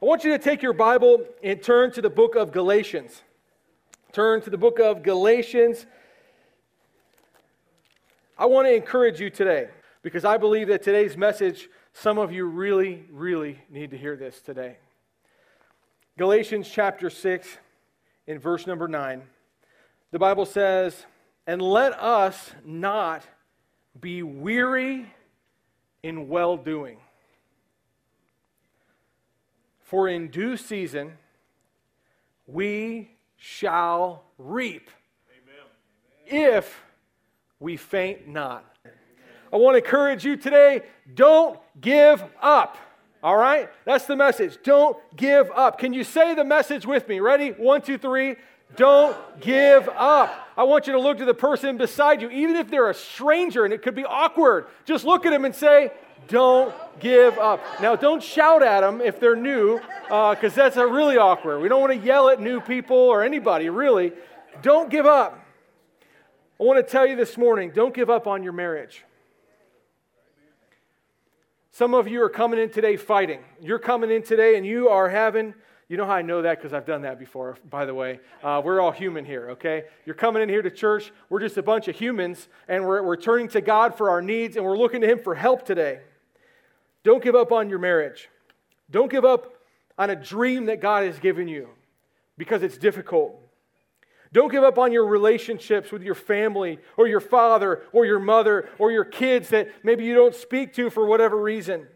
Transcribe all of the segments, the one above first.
I want you to take your Bible and turn to the book of Galatians. Turn to the book of Galatians. I want to encourage you today because I believe that today's message, some of you really, really need to hear this today. Galatians chapter 6, in verse number 9, the Bible says, And let us not be weary in well doing. For in due season we shall reap Amen. if we faint not. I want to encourage you today don't give up. All right? That's the message. Don't give up. Can you say the message with me? Ready? One, two, three. Don't give up. I want you to look to the person beside you, even if they're a stranger and it could be awkward. Just look at them and say, don't give up. Now, don't shout at them if they're new, because uh, that's really awkward. We don't want to yell at new people or anybody, really. Don't give up. I want to tell you this morning don't give up on your marriage. Some of you are coming in today fighting. You're coming in today and you are having, you know how I know that? Because I've done that before, by the way. Uh, we're all human here, okay? You're coming in here to church. We're just a bunch of humans and we're, we're turning to God for our needs and we're looking to Him for help today. Don't give up on your marriage. Don't give up on a dream that God has given you because it's difficult. Don't give up on your relationships with your family or your father or your mother or your kids that maybe you don't speak to for whatever reason.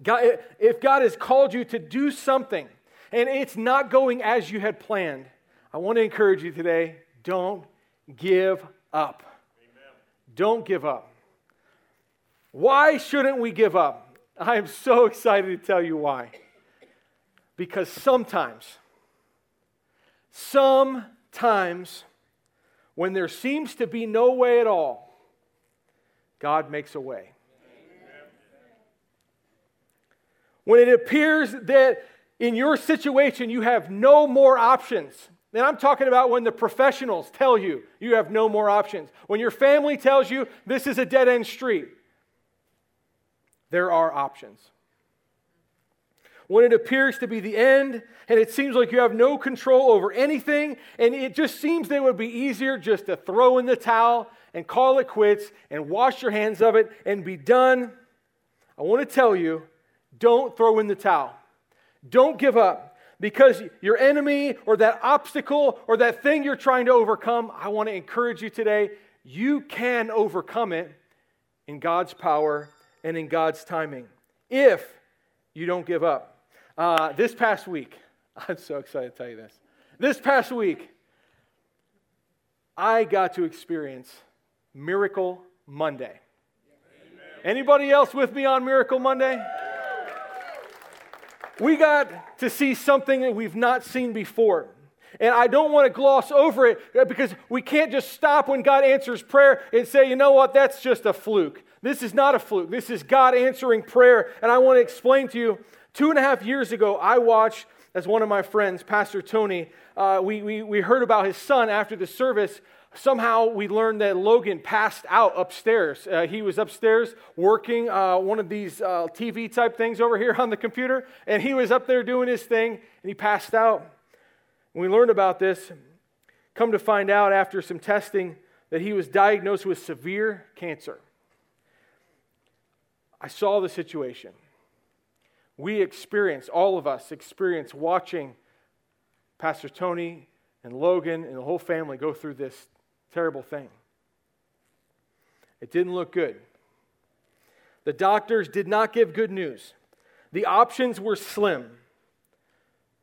God, if God has called you to do something and it's not going as you had planned, I want to encourage you today don't give up. Amen. Don't give up. Why shouldn't we give up? I am so excited to tell you why. Because sometimes, sometimes, when there seems to be no way at all, God makes a way. When it appears that in your situation you have no more options, and I'm talking about when the professionals tell you you have no more options, when your family tells you this is a dead end street there are options. When it appears to be the end and it seems like you have no control over anything, and it just seems that it would be easier just to throw in the towel and call it quits and wash your hands of it and be done, I want to tell you don't throw in the towel. Don't give up because your enemy or that obstacle or that thing you're trying to overcome, I want to encourage you today, you can overcome it in God's power and in God's timing if you don't give up. Uh, this past week, I'm so excited to tell you this. This past week, I got to experience Miracle Monday. Anybody else with me on Miracle Monday? We got to see something that we've not seen before. And I don't want to gloss over it because we can't just stop when God answers prayer and say, you know what, that's just a fluke. This is not a fluke. This is God answering prayer. And I want to explain to you two and a half years ago, I watched, as one of my friends, Pastor Tony, uh, we, we, we heard about his son after the service. Somehow we learned that Logan passed out upstairs. Uh, he was upstairs working uh, one of these uh, TV type things over here on the computer, and he was up there doing his thing, and he passed out. When we learned about this, come to find out after some testing that he was diagnosed with severe cancer. I saw the situation. We experienced, all of us experienced watching Pastor Tony and Logan and the whole family go through this terrible thing. It didn't look good. The doctors did not give good news. The options were slim.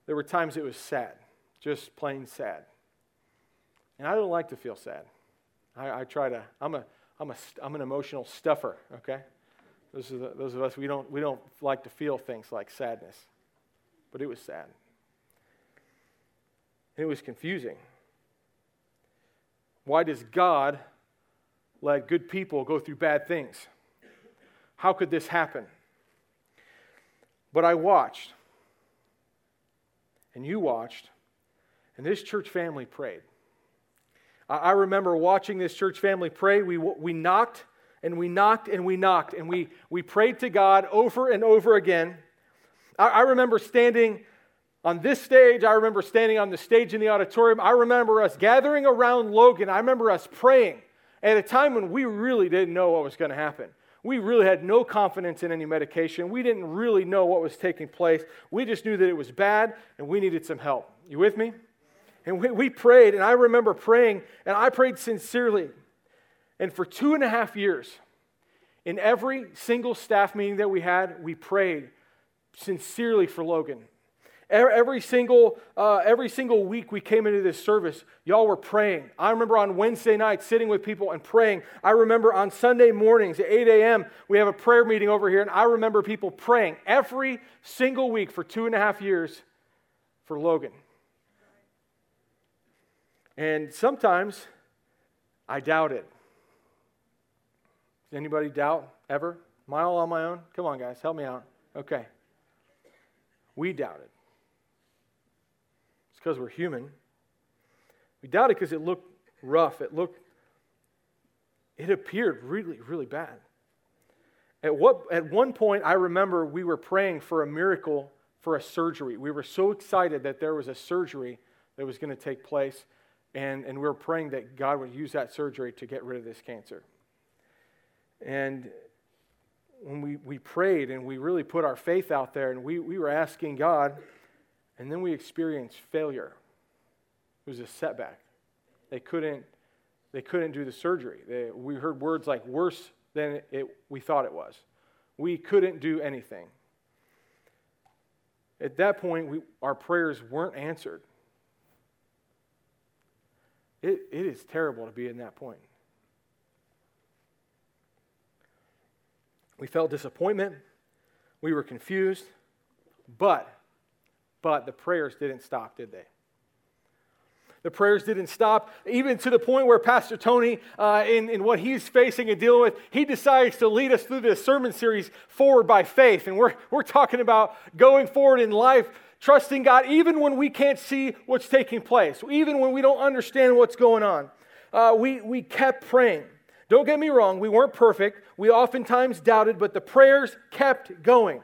There were times it was sad, just plain sad. And I don't like to feel sad. I, I try to, I'm, a, I'm, a, I'm an emotional stuffer, okay? Those, the, those of us, we don't, we don't like to feel things like sadness. But it was sad. And it was confusing. Why does God let good people go through bad things? How could this happen? But I watched, and you watched, and this church family prayed. I remember watching this church family pray. We, we knocked and we knocked and we knocked and we, we prayed to God over and over again I, I remember standing on this stage. I remember standing on the stage in the auditorium. I remember us gathering around Logan. I remember us praying at a time when we really didn't know what was going to happen. We really had no confidence in any medication. We didn't really know what was taking place. We just knew that it was bad and we needed some help. You with me? And we, we prayed, and I remember praying, and I prayed sincerely. And for two and a half years, in every single staff meeting that we had, we prayed sincerely for Logan. Every single, uh, every single week we came into this service, y'all were praying. I remember on Wednesday night sitting with people and praying. I remember on Sunday mornings at 8 a.m., we have a prayer meeting over here, and I remember people praying every single week for two and a half years for Logan. And sometimes I doubted. Does anybody doubt ever? Am I all on my own? Come on, guys, help me out. Okay. We doubted. It's because we're human. We doubted because it looked rough. It looked, it appeared really, really bad. At, what, at one point, I remember we were praying for a miracle for a surgery. We were so excited that there was a surgery that was going to take place, and, and we were praying that God would use that surgery to get rid of this cancer. And when we, we prayed and we really put our faith out there and we, we were asking God, and then we experienced failure. It was a setback. They couldn't, they couldn't do the surgery. They, we heard words like worse than it, we thought it was. We couldn't do anything. At that point, we, our prayers weren't answered. It, it is terrible to be in that point. We felt disappointment. We were confused. But, but the prayers didn't stop, did they? The prayers didn't stop, even to the point where Pastor Tony, uh, in, in what he's facing and dealing with, he decides to lead us through this sermon series, Forward by Faith. And we're, we're talking about going forward in life, trusting God, even when we can't see what's taking place, even when we don't understand what's going on. Uh, we, we kept praying. Don't get me wrong, we weren't perfect. We oftentimes doubted, but the prayers kept going.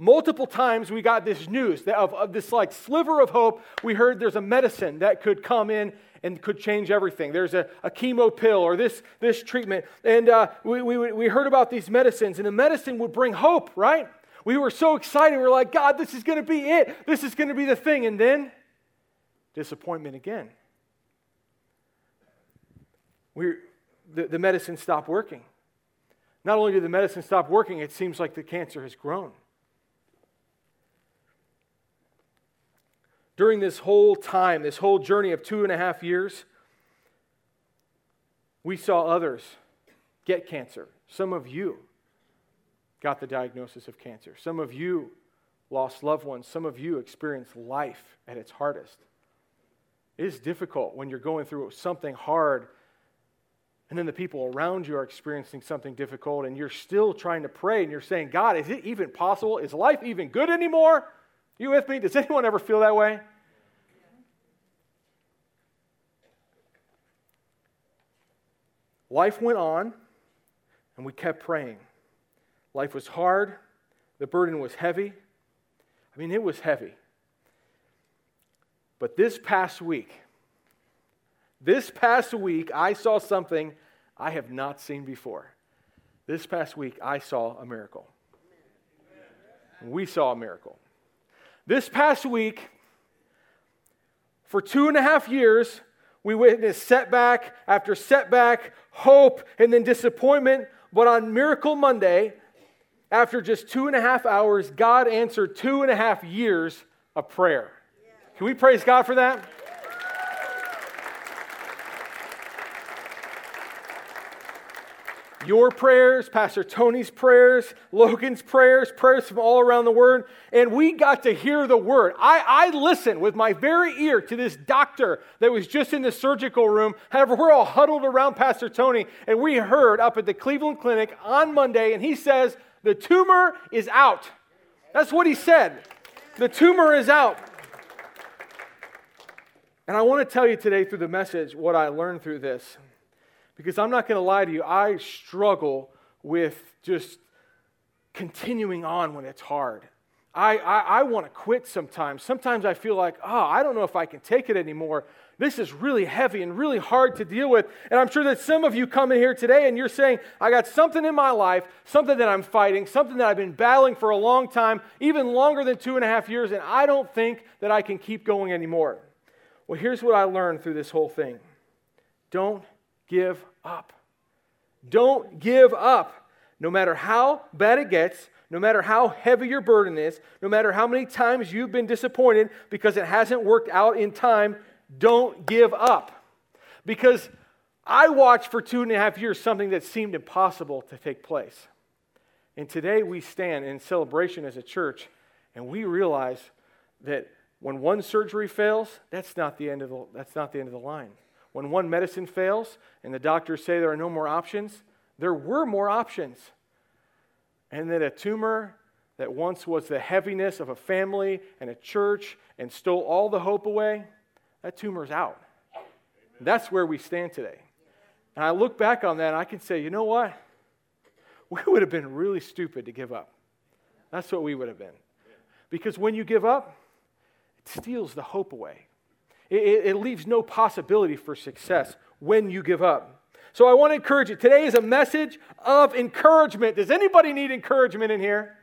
Multiple times we got this news of, of this like sliver of hope. We heard there's a medicine that could come in and could change everything. There's a, a chemo pill or this, this treatment. And uh, we, we, we heard about these medicines, and the medicine would bring hope, right? We were so excited. We were like, God, this is going to be it. This is going to be the thing. And then disappointment again. We, the, the medicine stopped working. Not only did the medicine stop working, it seems like the cancer has grown. During this whole time, this whole journey of two and a half years, we saw others get cancer. Some of you got the diagnosis of cancer. Some of you lost loved ones. Some of you experienced life at its hardest. It is difficult when you're going through something hard and then the people around you are experiencing something difficult, and you're still trying to pray, and you're saying, God, is it even possible? Is life even good anymore? You with me? Does anyone ever feel that way? Life went on, and we kept praying. Life was hard, the burden was heavy. I mean, it was heavy. But this past week, this past week, I saw something I have not seen before. This past week, I saw a miracle. We saw a miracle. This past week, for two and a half years, we witnessed setback after setback, hope, and then disappointment. But on Miracle Monday, after just two and a half hours, God answered two and a half years of prayer. Can we praise God for that? Your prayers, Pastor Tony's prayers, Logan's prayers, prayers from all around the world, and we got to hear the Word. I, I listened with my very ear to this doctor that was just in the surgical room. However, we're all huddled around Pastor Tony, and we heard up at the Cleveland Clinic on Monday, and he says, The tumor is out. That's what he said. The tumor is out. And I want to tell you today through the message what I learned through this. Because I'm not going to lie to you, I struggle with just continuing on when it's hard. I, I, I want to quit sometimes. Sometimes I feel like, oh, I don't know if I can take it anymore. This is really heavy and really hard to deal with. And I'm sure that some of you come in here today and you're saying, I got something in my life, something that I'm fighting, something that I've been battling for a long time, even longer than two and a half years, and I don't think that I can keep going anymore. Well, here's what I learned through this whole thing don't give up. Don't give up. No matter how bad it gets, no matter how heavy your burden is, no matter how many times you've been disappointed because it hasn't worked out in time, don't give up. Because I watched for two and a half years something that seemed impossible to take place. And today we stand in celebration as a church and we realize that when one surgery fails, that's not the end of the, that's not the, end of the line. When one medicine fails and the doctors say there are no more options, there were more options. And that a tumor that once was the heaviness of a family and a church and stole all the hope away, that tumor's out. That's where we stand today. And I look back on that and I can say, you know what? We would have been really stupid to give up. That's what we would have been. Because when you give up, it steals the hope away. It, it, leaves no possibility for success when you give up. So I want to encourage you. Today is a message of encouragement. Does anybody need encouragement in here?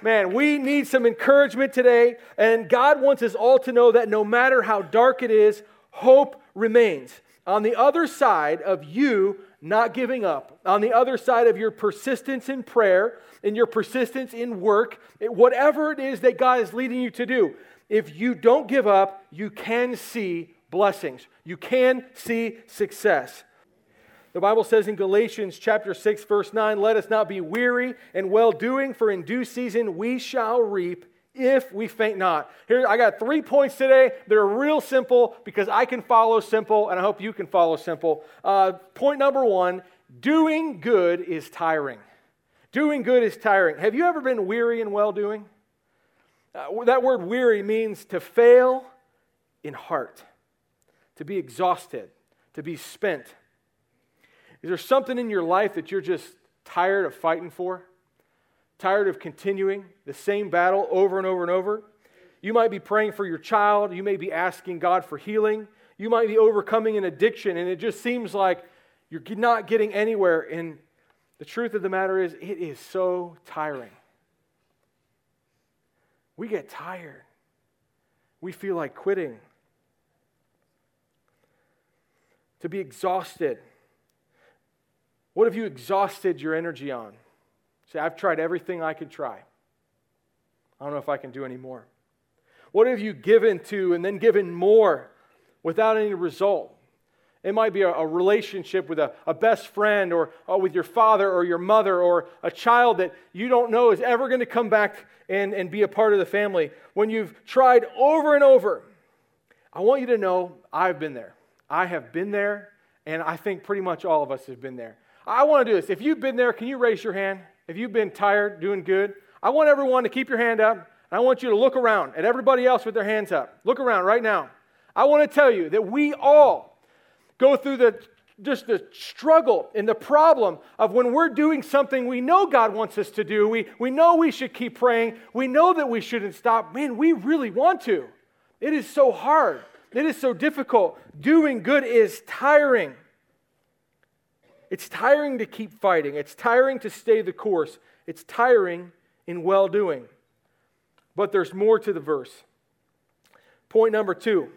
Man, we need some encouragement today, and God wants us all to know that no matter how dark it is, hope remains. On the other side of you not giving up, on the other side of your persistence in prayer and your persistence in work, whatever it is that God is leading you to do, if you don't give up, you can see blessings. You can see success. The Bible says in Galatians chapter 6 verse 9, "Let us not be weary in well-doing, for in due season we shall reap if we faint not." Here I got 3 points today. They're real simple because I can follow simple and I hope you can follow simple. Uh, point number 1, doing good is tiring. Doing good is tiring. Have you ever been weary in well-doing? Uh, that word weary means to fail in heart, to be exhausted, to be spent. Is there something in your life that you're just tired of fighting for? Tired of continuing the same battle over and over and over? You might be praying for your child. You may be asking God for healing. You might be overcoming an addiction, and it just seems like you're not getting anywhere. And the truth of the matter is, it is so tiring. We get tired. We feel like quitting. To be exhausted. What have you exhausted your energy on? Say, I've tried everything I could try. I don't know if I can do any more. What have you given to and then given more without any result? It might be a, a relationship with a, a, best friend or, or with your father or your mother or a child that you don't know is ever going to come back and, and be a part of the family. When you've tried over and over, I want you to know I've been there. I have been there, and I think pretty much all of us have been there. I want to do this. If you've been there, can you raise your hand? If you've been tired, doing good, I want everyone to keep your hand up. and I want you to look around at everybody else with their hands up. Look around right now. I want to tell you that we all go through the just the struggle and the problem of when we're doing something we know God wants us to do, we, we know we should keep praying, we know that we shouldn't stop. Man, we really want to. It is so hard, it is so difficult. Doing good is tiring. It's tiring to keep fighting. It's tiring to stay the course. It's tiring in well doing. But there's more to the verse. Point number two.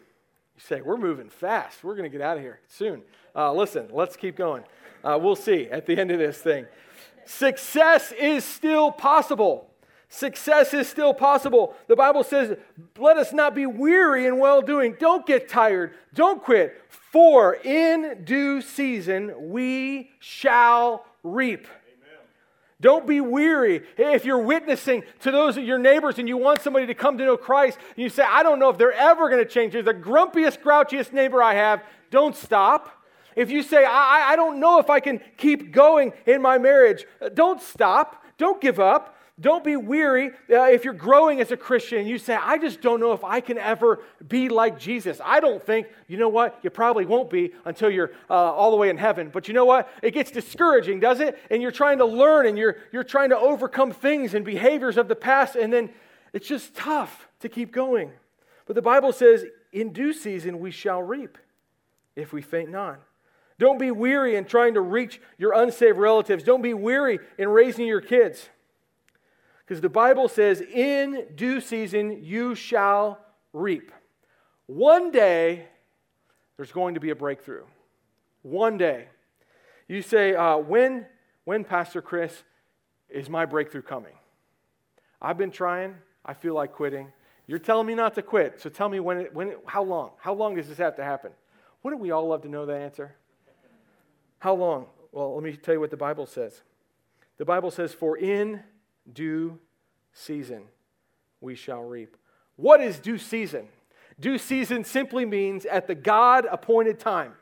Say, We're moving fast. We're going to get out of here soon. Uh, listen, let's keep going. Uh, we'll see at the end of this thing. Success is still possible. Success is still possible. The Bible says, let us not be weary in well doing. Don't get tired. Don't quit. For in due season we shall reap. Don't be weary. If you're witnessing to those of your neighbors and you want somebody to come to know Christ, and you say, I don't know if they're ever going to change. They're the grumpiest, grouchiest neighbor I have. Don't stop. If you say, I, I don't know if I can keep going in my marriage, uh, don't stop. Don't give up. Don't be weary uh, if you're growing as a Christian. You say, I just don't know if I can ever be like Jesus. I don't think, you know what? You probably won't be until you're uh, all the way in heaven. But you know what? It gets discouraging, does it? And you're trying to learn and you're, you're trying to overcome things and behaviors of the past. And then It's just tough to keep going. But the Bible says, in due season we shall reap if we faint not. Don't be weary in trying to reach your unsaved relatives. Don't be weary in raising your kids. Because the Bible says, in due season you shall reap. One day, there's going to be a breakthrough. One day. You say, uh, when, when, Pastor Chris, is my breakthrough coming? I've been trying. I feel like quitting. You're telling me not to quit. So tell me when, it, when it, how long? How long does this have to happen? Wouldn't we all love to know the answer? How long? Well, let me tell you what the Bible says. The Bible says, For in due season we shall reap. What is due season? Due season simply means at the God appointed time.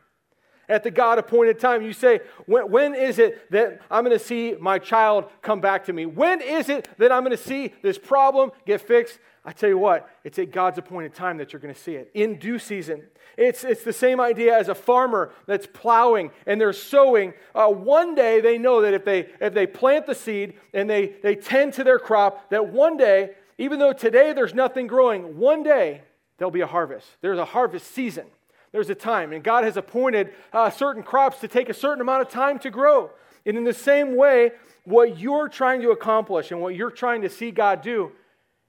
At the God appointed time. You say, when, when is it that I'm going to see my child come back to me? When is it that I'm going to see this problem get fixed? I tell you what, it's at God's appointed time that you're going to see it in due season. It's, it's the same idea as a farmer that's plowing and they're sowing. Uh, one day they know that if they, if they plant the seed and they, they tend to their crop, that one day, even though today there's nothing growing, one day there'll be a harvest. There's a harvest season. There's a time. And God has appointed uh, certain crops to take a certain amount of time to grow. And in the same way, what you're trying to accomplish and what you're trying to see God do,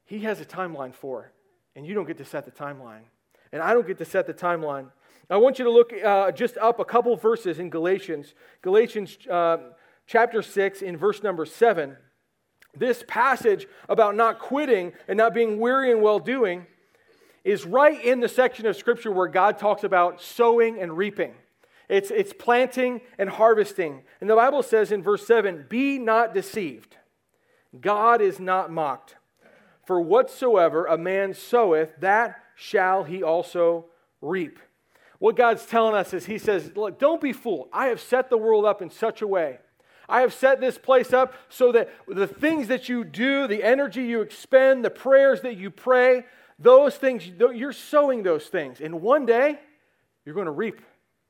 He has a timeline for. And you don't get to set the timeline and I don't get to set the timeline. I want you to look uh, just up a couple verses in Galatians. Galatians uh, chapter 6, in verse number 7. This passage about not quitting and not being weary and well doing is right in the section of Scripture where God talks about sowing and reaping. It's, it's planting and harvesting. And the Bible says in verse 7 Be not deceived, God is not mocked. For whatsoever a man soweth, that shall he also reap. What God's telling us is He says, Look, don't be fooled. I have set the world up in such a way. I have set this place up so that the things that you do, the energy you expend, the prayers that you pray, those things, you're sowing those things. And one day, you're going to reap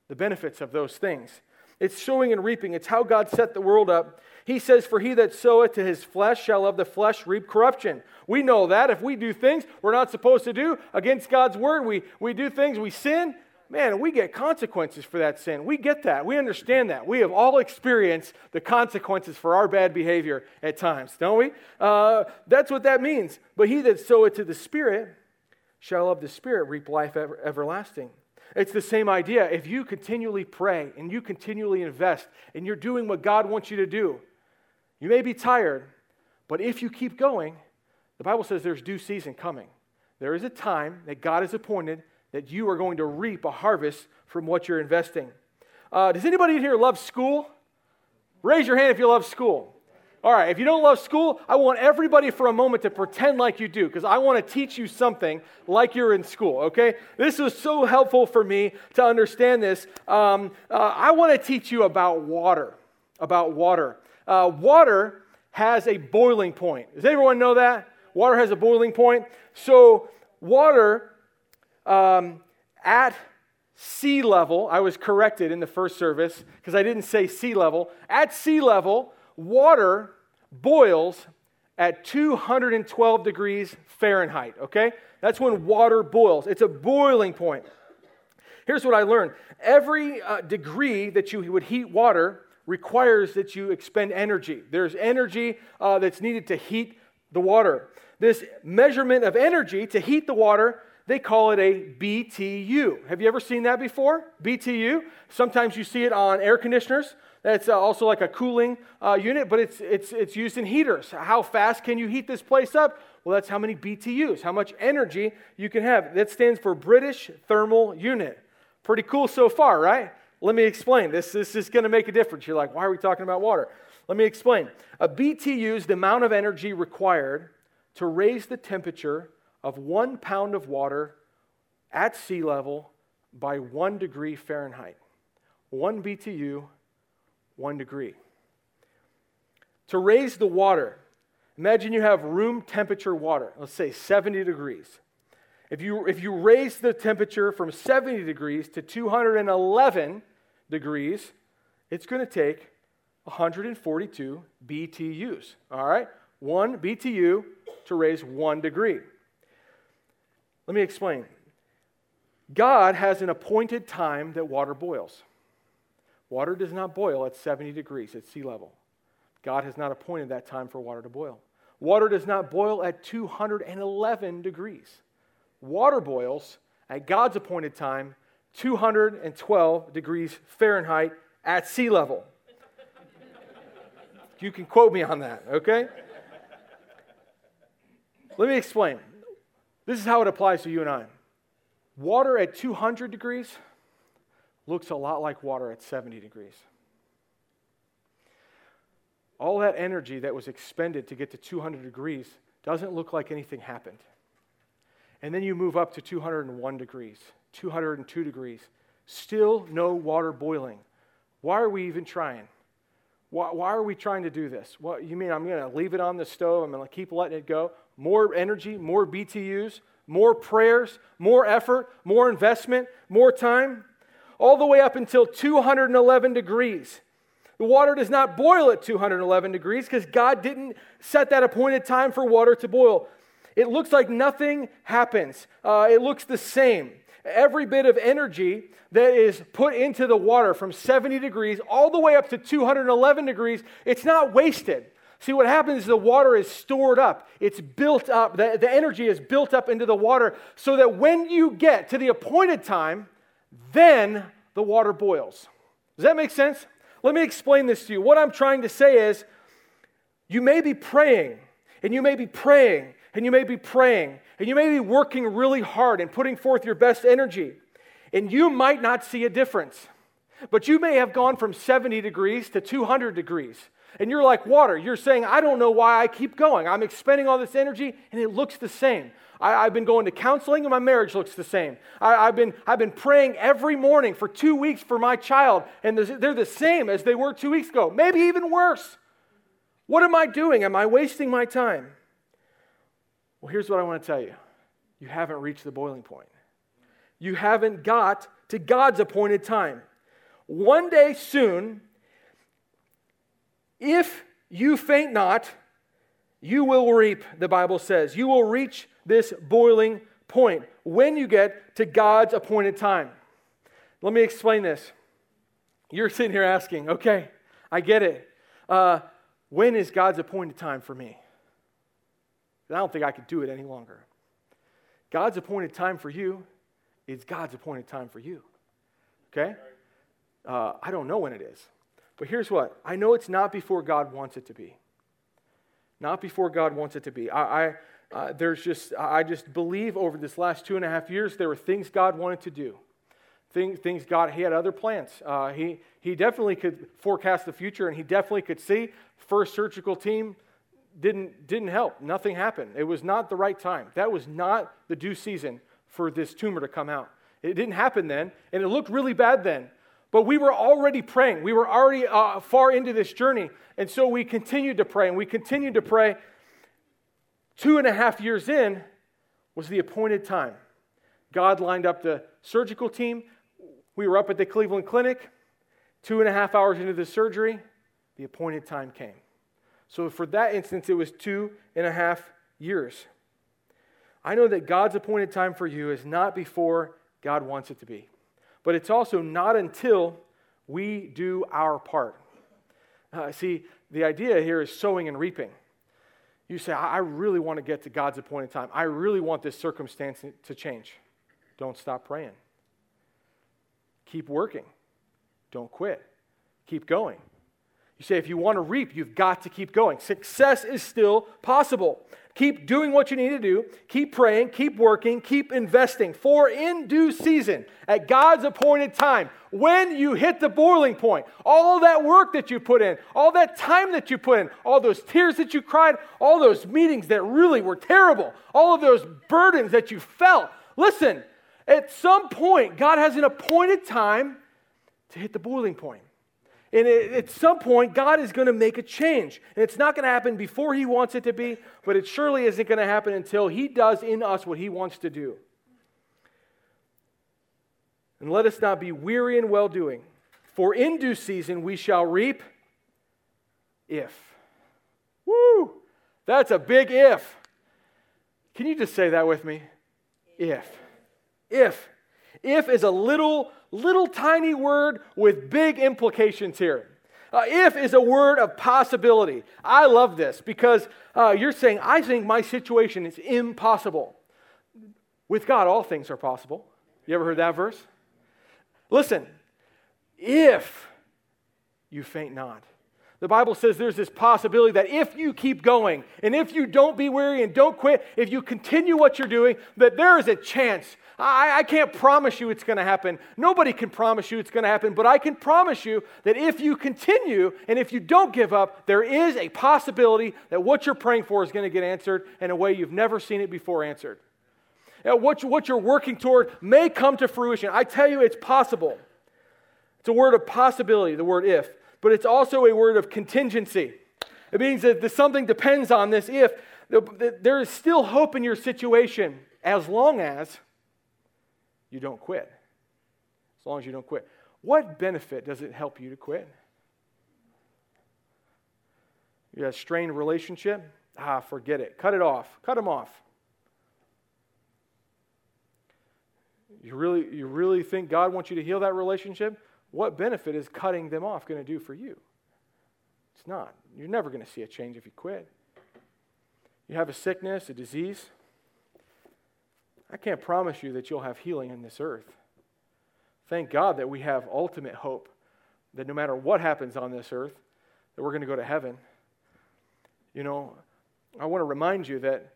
the benefits of those things. It's sowing and reaping. It's how God set the world up. He says, For he that soweth to his flesh shall of the flesh reap corruption. We know that. If we do things we're not supposed to do against God's word, we, we do things, we sin, man, we get consequences for that sin. We get that. We understand that. We have all experienced the consequences for our bad behavior at times, don't we? Uh, that's what that means. But he that soweth to the Spirit shall of the Spirit reap life ever, everlasting. It's the same idea. If you continually pray and you continually invest and you're doing what God wants you to do, you may be tired, but if you keep going, the Bible says there's due season coming. There is a time that God has appointed that you are going to reap a harvest from what you're investing. Uh, does anybody in here love school? Raise your hand if you love school. All right, if you don't love school, I want everybody for a moment to pretend like you do because I want to teach you something like you're in school, okay? This was so helpful for me to understand this. Um, uh, I want to teach you about water. About water. Uh, water has a boiling point. Does everyone know that? Water has a boiling point. So, water um, at sea level, I was corrected in the first service because I didn't say sea level. At sea level, water boils at 212 degrees Fahrenheit, okay? That's when water boils. It's a boiling point. Here's what I learned every uh, degree that you would heat water requires that you expend energy. There's energy uh, that's needed to heat the water. This measurement of energy to heat the water, they call it a BTU. Have you ever seen that before? BTU? Sometimes you see it on air conditioners. That's uh, also like a cooling uh, unit, but it's, it's, it's used in heaters. How fast can you heat this place up? Well, that's how many BTUs, how much energy you can have. That stands for British Thermal Unit. Pretty cool so far, right? Let me explain. This, this is going to make a difference. You're like, why are we talking about water? Let me explain. A BTU is the amount of energy required to raise the temperature of one pound of water at sea level by one degree Fahrenheit. One BTU one degree. To raise the water, imagine you have room temperature water, let's say 70 degrees. If you, if you raise the temperature from 70 degrees to 211 degrees, it's going to take 142 BTUs. All right? One BTU to raise one degree. Let me explain. God has an appointed time that water boils. Water does not boil at 70 degrees at sea level. God has not appointed that time for water to boil. Water does not boil at 211 degrees. Water boils at God's appointed time, 212 degrees Fahrenheit at sea level. you can quote me on that, okay? Let me explain. This is how it applies to you and I. Water at 200 degrees looks a lot like water at 70 degrees. All that energy that was expended to get to 200 degrees doesn't look like anything happened. And then you move up to 201 degrees, 202 degrees, still no water boiling. Why are we even trying? Why, why are we trying to do this? What you mean I'm going to leave it on the stove? I'm going to keep letting it go? More energy, more BTUs, more prayers, more effort, more investment, more time, all the way up until 211 degrees. The water does not boil at 211 degrees because God didn't set that appointed time for water to boil. It looks like nothing happens, uh, it looks the same. Every bit of energy that is put into the water from 70 degrees all the way up to 211 degrees, it's not wasted. See, what happens is the water is stored up. It's built up. The, the energy is built up into the water so that when you get to the appointed time, then the water boils. Does that make sense? Let me explain this to you. What I'm trying to say is you may be praying, and you may be praying, and you may be praying, and you may be working really hard and putting forth your best energy, and you might not see a difference. But you may have gone from 70 degrees to 200 degrees. And you're like water. You're saying, I don't know why I keep going. I'm expending all this energy and it looks the same. I, have been going to counseling and my marriage looks the same. I, have been, I've been praying every morning for two weeks for my child and they're the same as they were two weeks ago, maybe even worse. What am I doing? Am I wasting my time? Well, here's what I want to tell you you haven't reached the boiling point. You haven't got to God's appointed time. One day soon, if you faint not, you will reap, the Bible says. You will reach this boiling point when you get to God's appointed time. Let me explain this. You're sitting here asking, okay, I get it. Uh, when is God's appointed time for me? I don't think I could do it any longer. God's appointed time for you is God's appointed time for you. Okay? Uh, I don't know when it is. But here's what I know it's not before God wants it to be. Not before God wants it to be. I, I uh, there's just, I just believe over this last two and a half years, there were things God wanted to do. Things, things God, He had other plans. Uh, he, he definitely could forecast the future and He definitely could see. First surgical team didn't, didn't help. Nothing happened. It was not the right time. That was not the due season for this tumor to come out. It didn't happen then, and it looked really bad then. But we were already praying. We were already uh, far into this journey. And so we continued to pray, and we continued to pray. Two and a half years in was the appointed time. God lined up the surgical team. We were up at the Cleveland Clinic. Two and a half hours into the surgery, the appointed time came. So for that instance, it was two and a half years. I know that God's appointed time for you is not before God wants it to be. But it's also not until we do our part. Uh, see, the idea here is sowing and reaping. You say, I really want to get to God's appointed time. I really want this circumstance to change. Don't stop praying. Keep working. Don't quit. Keep going. You say, if you want to reap, you've got to keep going. Success is still possible. Keep doing what you need to do. Keep praying. Keep working. Keep investing. For in due season, at God's appointed time, when you hit the boiling point, all that work that you put in, all that time that you put in, all those tears that you cried, all those meetings that really were terrible, all of those burdens that you felt. Listen, at some point, God has an appointed time to hit the boiling point. And at some point, God is going to make a change. And it's not going to happen before He wants it to be, but it surely isn't going to happen until He does in us what He wants to do. And let us not be weary in well doing, for in due season we shall reap if. Woo! That's a big if. Can you just say that with me? If. If. If is a little, little tiny word with big implications here. Uh, if is a word of possibility. I love this because uh, you're saying, I think my situation is impossible. With God, all things are possible. You ever heard that verse? Listen, if you faint not. The Bible says there's this possibility that if you keep going and if you don't be weary and don't quit, if you continue what you're doing, that there is a chance. I, I can't promise you it's going to happen. Nobody can promise you it's going to happen, but I can promise you that if you continue and if you don't give up, there is a possibility that what you're praying for is going to get answered in a way you've never seen it before answered. What, what you're working toward may come to fruition. I tell you, it's possible. It's a word of possibility, the word if but it's also a word of contingency. It means that something depends on this if. There is still hope in your situation as long as you don't quit. As long as you don't quit. What benefit does it help you to quit? You have a strained relationship? Ah, forget it. Cut it off. Cut them off. You really, you really think God wants you to heal that relationship? What benefit is cutting them off going to do for you? It's not. You're never going to see a change if you quit. You have a sickness, a disease. I can't promise you that you'll have healing in this earth. Thank God that we have ultimate hope that no matter what happens on this earth, that we're going to go to heaven. You know, I want to remind you that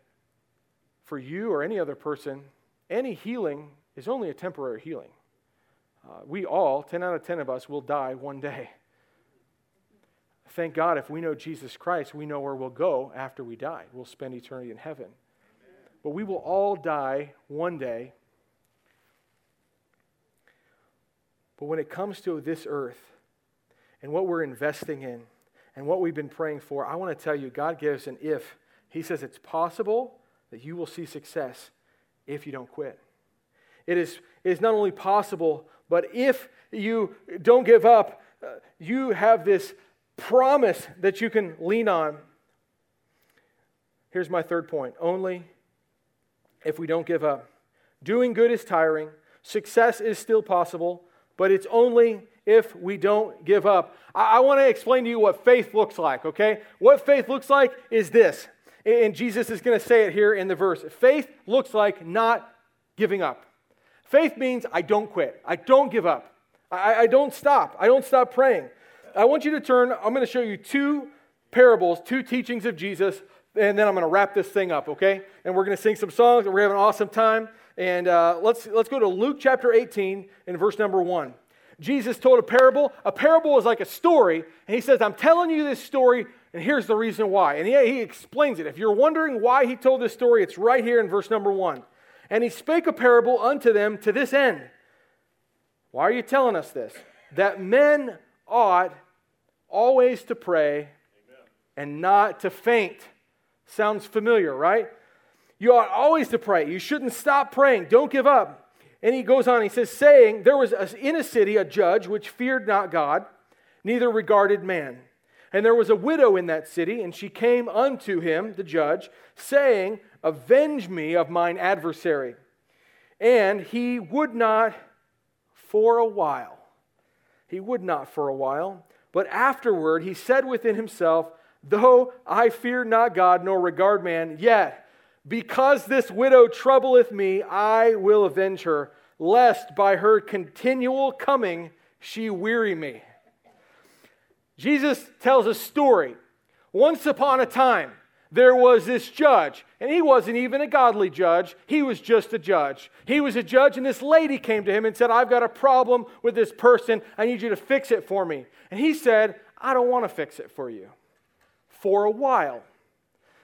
for you or any other person, any healing is only a temporary healing. Uh, we all, 10 out of 10 of us, will die one day. Thank God if we know Jesus Christ, we know where we'll go after we die. We'll spend eternity in heaven. But we will all die one day. But when it comes to this earth and what we're investing in and what we've been praying for, I want to tell you God gives an if. He says it's possible that you will see success if you don't quit. It is, it is not only possible, but if you don't give up, uh, you have this promise that you can lean on. Here's my third point only if we don't give up. Doing good is tiring, success is still possible, but it's only if we don't give up. I, I want to explain to you what faith looks like, okay? What faith looks like is this. And Jesus is going to say it here in the verse. Faith looks like not giving up. Faith means I don't quit, I don't give up, I, I don't stop, I don't stop praying. I want you to turn, I'm going to show you two parables, two teachings of Jesus, and then I'm going to wrap this thing up, okay? And we're going to sing some songs, and we're having an awesome time. And uh, let's, let's go to Luke chapter 18 and verse number 1. Jesus told a parable. A parable is like a story, and he says, I'm telling you this story, and here's the reason why. And he, he explains it. If you're wondering why he told this story, it's right here in verse number 1. And he spake a parable unto them to this end. Why are you telling us this? That men ought always to pray and not to faint. Sounds familiar, right? You ought always to pray. You shouldn't stop praying. Don't give up. And he goes on, he says, saying, There was in a city a judge which feared not God, neither regarded man. And there was a widow in that city, and she came unto him, the judge, saying, Avenge me of mine adversary. And he would not for a while. He would not for a while. But afterward he said within himself, Though I fear not God nor regard man, yet because this widow troubleth me, I will avenge her, lest by her continual coming she weary me. Jesus tells a story. Once upon a time, there was this judge, and he wasn't even a godly judge. He was just a judge. He was a judge, and this lady came to him and said, I've got a problem with this person. I need you to fix it for me. And he said, I don't want to fix it for you. For a while.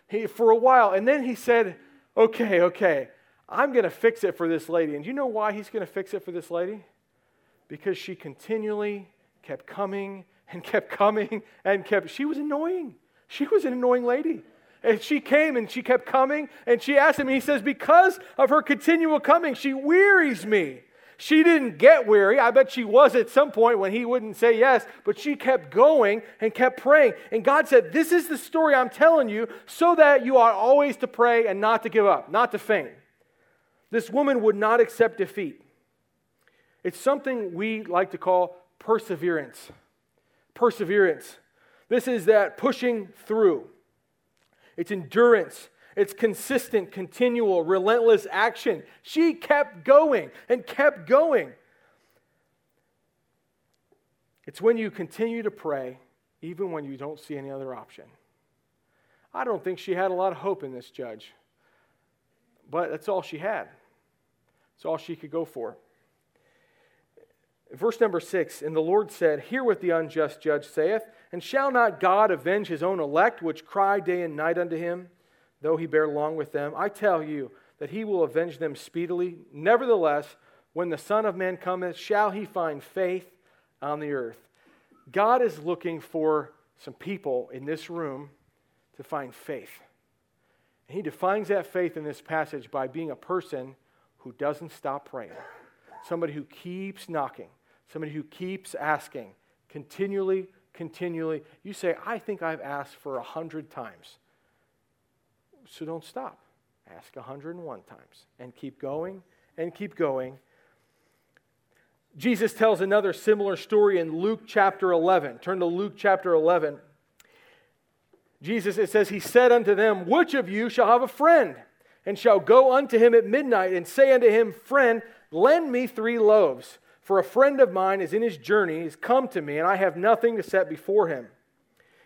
He, for a while. And then he said, Okay, okay, I'm going to fix it for this lady. And you know why he's going to fix it for this lady? Because she continually kept coming and kept coming and kept, she was annoying. She was an annoying lady. And she came and she kept coming and she asked him, he says, Because of her continual coming, she wearies me. She didn't get weary. I bet she was at some point when he wouldn't say yes, but she kept going and kept praying. And God said, This is the story I'm telling you so that you are always to pray and not to give up, not to faint. This woman would not accept defeat. It's something we like to call perseverance. Perseverance. This is that pushing through. It's endurance. It's consistent, continual, relentless action. She kept going and kept going. It's when you continue to pray, even when you don't see any other option. I don't think she had a lot of hope in this judge, but that's all she had. It's all she could go for. Verse number six, and the Lord said, Hear what the unjust judge saith, and shall not God avenge his own elect, which cry day and night unto him, though he bear long with them? I tell you that he will avenge them speedily. Nevertheless, when the Son of Man cometh, shall he find faith on the earth? God is looking for some people in this room to find faith. And he defines that faith in this passage by being a person who doesn't stop praying, somebody who keeps knocking somebody who keeps asking continually, continually. You say, I think I've asked for a hundred times. So don't stop. Ask 101 times and keep going and keep going. Jesus tells another similar story in Luke chapter 11. Turn to Luke chapter 11. Jesus, it says, He said unto them, Which of you shall have a friend, and shall go unto him at midnight, and say unto him, Friend, lend me three loaves for a friend of mine is in his journey, is come to me, and I have nothing to set before him.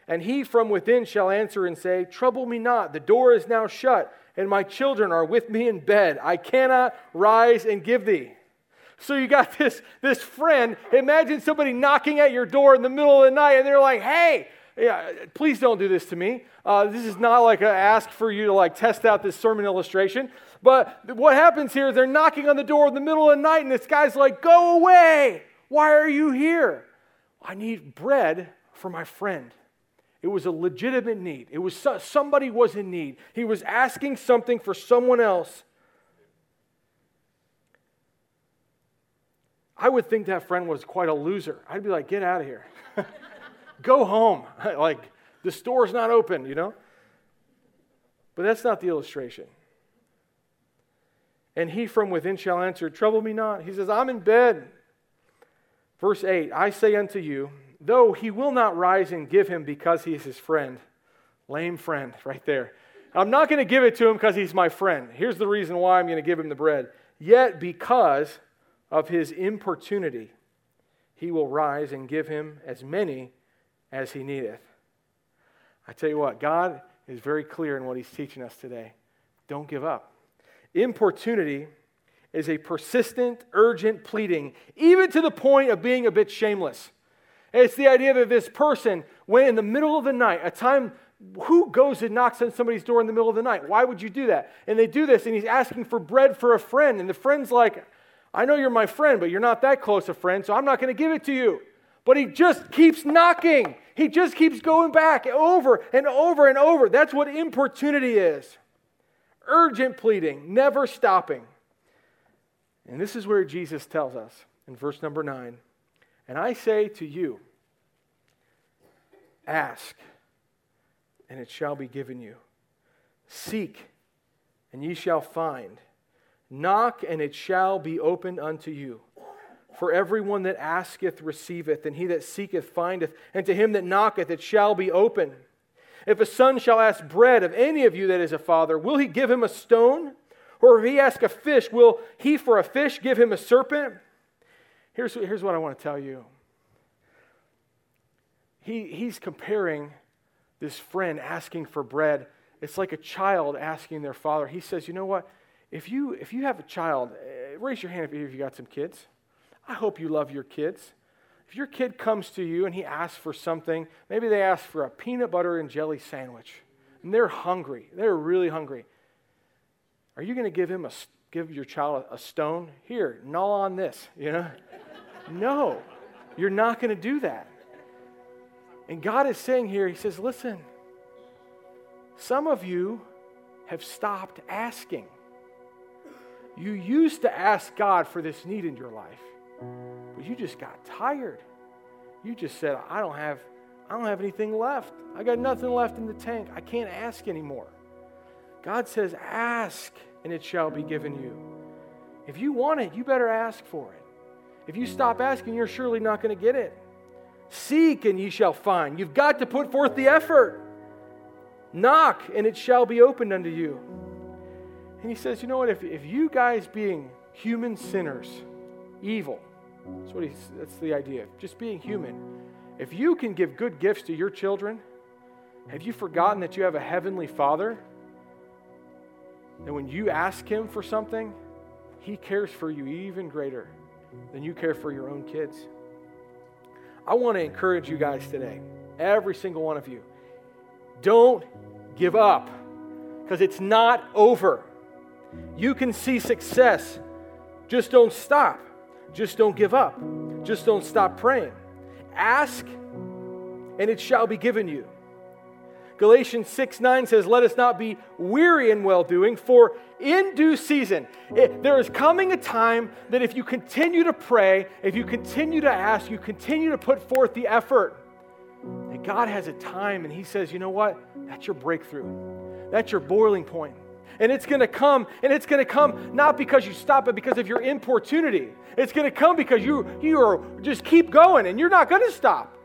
And he from within shall answer and say, Trouble me not, the door is now shut, and my children are with me in bed. I cannot rise and give thee. So you got this, this friend. Imagine somebody knocking at your door in the middle of the night, and they're like, Hey, yeah, please don't do this to me. Uh, this is not like a ask for you to like test out this sermon illustration. But what happens here is they're knocking on the door in the middle of the night, and this guy's like, Go away. Why are you here? I need bread for my friend. It was a legitimate need. It was somebody was in need. He was asking something for someone else. I would think that friend was quite a loser. I'd be like, get out of here. Go home. like, the store's not open, you know? But that's not the illustration. And he from within shall answer, Trouble me not. He says, I'm in bed. Verse 8 I say unto you, though he will not rise and give him because he is his friend. Lame friend, right there. I'm not going to give it to him because he's my friend. Here's the reason why I'm going to give him the bread. Yet, because of his importunity, he will rise and give him as many as he needeth. I tell you what, God is very clear in what he's teaching us today. Don't give up. Importunity is a persistent, urgent pleading, even to the point of being a bit shameless. It's the idea that this person, when in the middle of the night, a time, who goes and knocks on somebody's door in the middle of the night? Why would you do that? And they do this, and he's asking for bread for a friend. And the friend's like, I know you're my friend, but you're not that close a friend, so I'm not going to give it to you. But he just keeps knocking. He just keeps going back over and over and over. That's what importunity is urgent pleading, never stopping. And this is where Jesus tells us in verse number nine And I say to you, ask, and it shall be given you. Seek, and ye shall find. Knock, and it shall be opened unto you. For everyone that asketh receiveth, and he that seeketh findeth, and to him that knocketh it shall be open. If a son shall ask bread of any of you that is a father, will he give him a stone? Or if he ask a fish, will he for a fish give him a serpent? Here's, here's what I want to tell you. He, he's comparing this friend asking for bread. It's like a child asking their father. He says, You know what? If you, if you have a child, eh, raise your hand if you've got some kids. I hope you love your kids. If your kid comes to you and he asks for something, maybe they ask for a peanut butter and jelly sandwich, and they're hungry, they're really hungry. Are you going to give him a give your child a stone? Here, gnaw on this, you know? no, you're not going to do that. And God is saying here, He says, listen, some of you have stopped asking. You used to ask God for this need in your life, you just got tired. You just said, I don't have, I don't have anything left. I got nothing left in the tank. I can't ask anymore. God says, Ask, and it shall be given you. If you want it, you better ask for it. If you stop asking, you're surely not going to get it. Seek, and ye shall find. You've got to put forth the effort. Knock, and it shall be opened unto you. And he says, You know what? If, if you guys, being human sinners, evil, that's, what he's, that's the idea, just being human, if you can give good gifts to your children, have you forgotten that you have a heavenly Father? That when you ask Him for something, He cares for you even greater than you care for your own kids. I want to encourage you guys today, every single one of you. Don't give up because it's not over. You can see success. Just don't stop. Just don't give up. Just don't stop praying. Ask, and it shall be given you. Galatians 6 9 says, Let us not be weary in well doing, for in due season, it, there is coming a time that if you continue to pray, if you continue to ask, you continue to put forth the effort, that God has a time and He says, You know what? That's your breakthrough, that's your boiling point. And it's going to come, and it's going to come not because you stop, but because of your importunity. It's going to come because you, you are just keep going and you're not going to stop.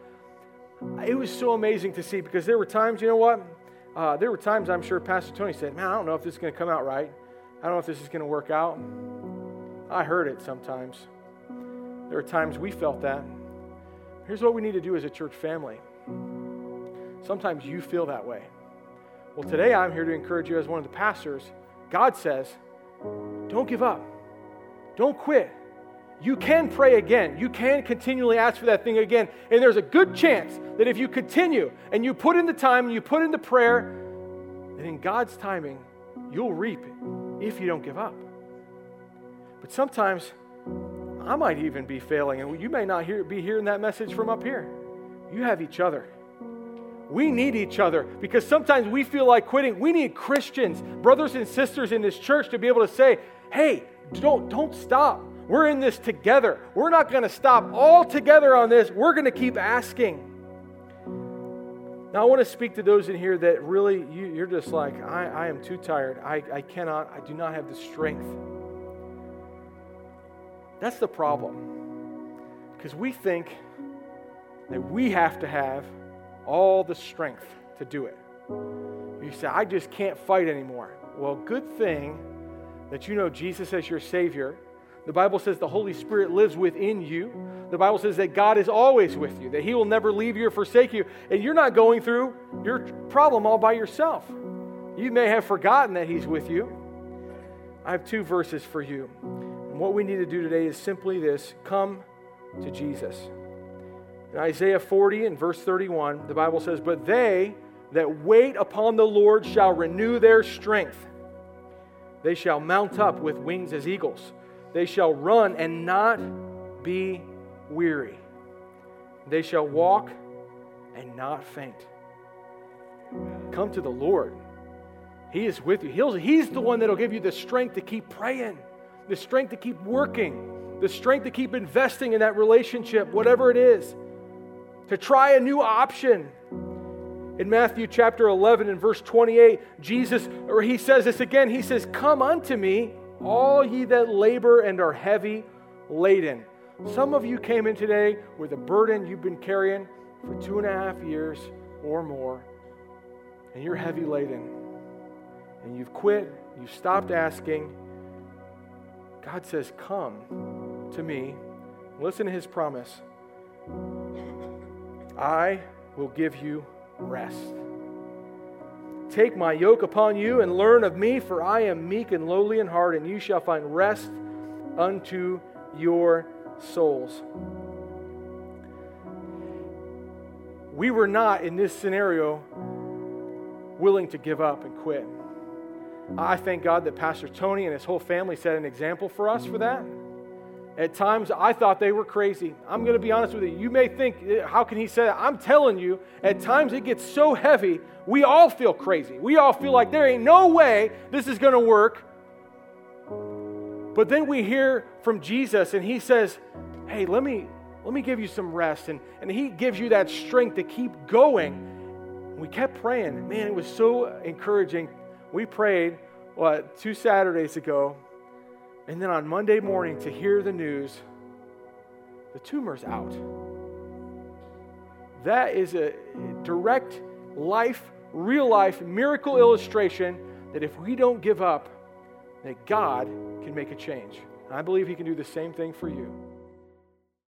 It was so amazing to see because there were times, you know what? Uh, there were times I'm sure Pastor Tony said, Man, I don't know if this is going to come out right. I don't know if this is going to work out. I heard it sometimes. There are times we felt that. Here's what we need to do as a church family. Sometimes you feel that way. Well, today I'm here to encourage you as one of the pastors. God says, don't give up, don't quit. You can pray again. You can continually ask for that thing again. And there's a good chance that if you continue and you put in the time and you put in the prayer, that in God's timing, you'll reap if you don't give up. But sometimes I might even be failing, and you may not hear, be hearing that message from up here. You have each other. We need each other because sometimes we feel like quitting. We need Christians, brothers and sisters in this church to be able to say, hey, don't, don't stop. We're in this together. We're not going to stop all together on this. We're going to keep asking. Now, I want to speak to those in here that really, you, are just like, I, I am too tired. I, I cannot, I do not have the strength. That's the problem. Because we think that we have to have all the strength to do it. You say, I just can't fight anymore. Well, good thing that you know Jesus as your Savior. The Bible says the Holy Spirit lives within you. The Bible says that God is always with you, that He will never leave you or forsake you. And you're not going through your problem all by yourself. You may have forgotten that He's with you. I have two verses for you. And what we need to do today is simply this come to Jesus. In Isaiah 40 and verse 31, the Bible says, But they that wait upon the Lord shall renew their strength. They shall mount up with wings as eagles. They shall run and not be weary. They shall walk and not faint. Come to the Lord. He is with you. He'll, he's the one that'll give you the strength to keep praying, the strength to keep working, the strength to keep investing in that relationship, whatever it is to try a new option. In Matthew chapter 11 and verse 28, Jesus, or he says this again, he says, Come unto me, all ye that labor and are heavy laden. Some of you came in today with a burden you've been carrying for two and a half years or more, and you're heavy laden. And you've quit, you've stopped asking. God says, Come to me. Listen to his promise. I will give you rest. Take my yoke upon you and learn of me, for I am meek and lowly in heart, and you shall find rest unto your souls. We were not in this scenario willing to give up and quit. I thank God that Pastor Tony and his whole family set an example for us for that. At times, I thought they were crazy. I'm going to be honest with you. You may think, eh, how can he say that? I'm telling you, at times it gets so heavy, we all feel crazy. We all feel like there ain't no way this is going to work. But then we hear from Jesus and he says, Hey, let me, let me give you some rest. And, and he gives you that strength to keep going. We kept praying. Man, it was so encouraging. We prayed, what, two Saturdays ago. And then on Monday morning to hear the news the tumor's out. That is a direct life, real life miracle illustration that if we don't give up, that God can make a change. And I believe He can do the same thing for you.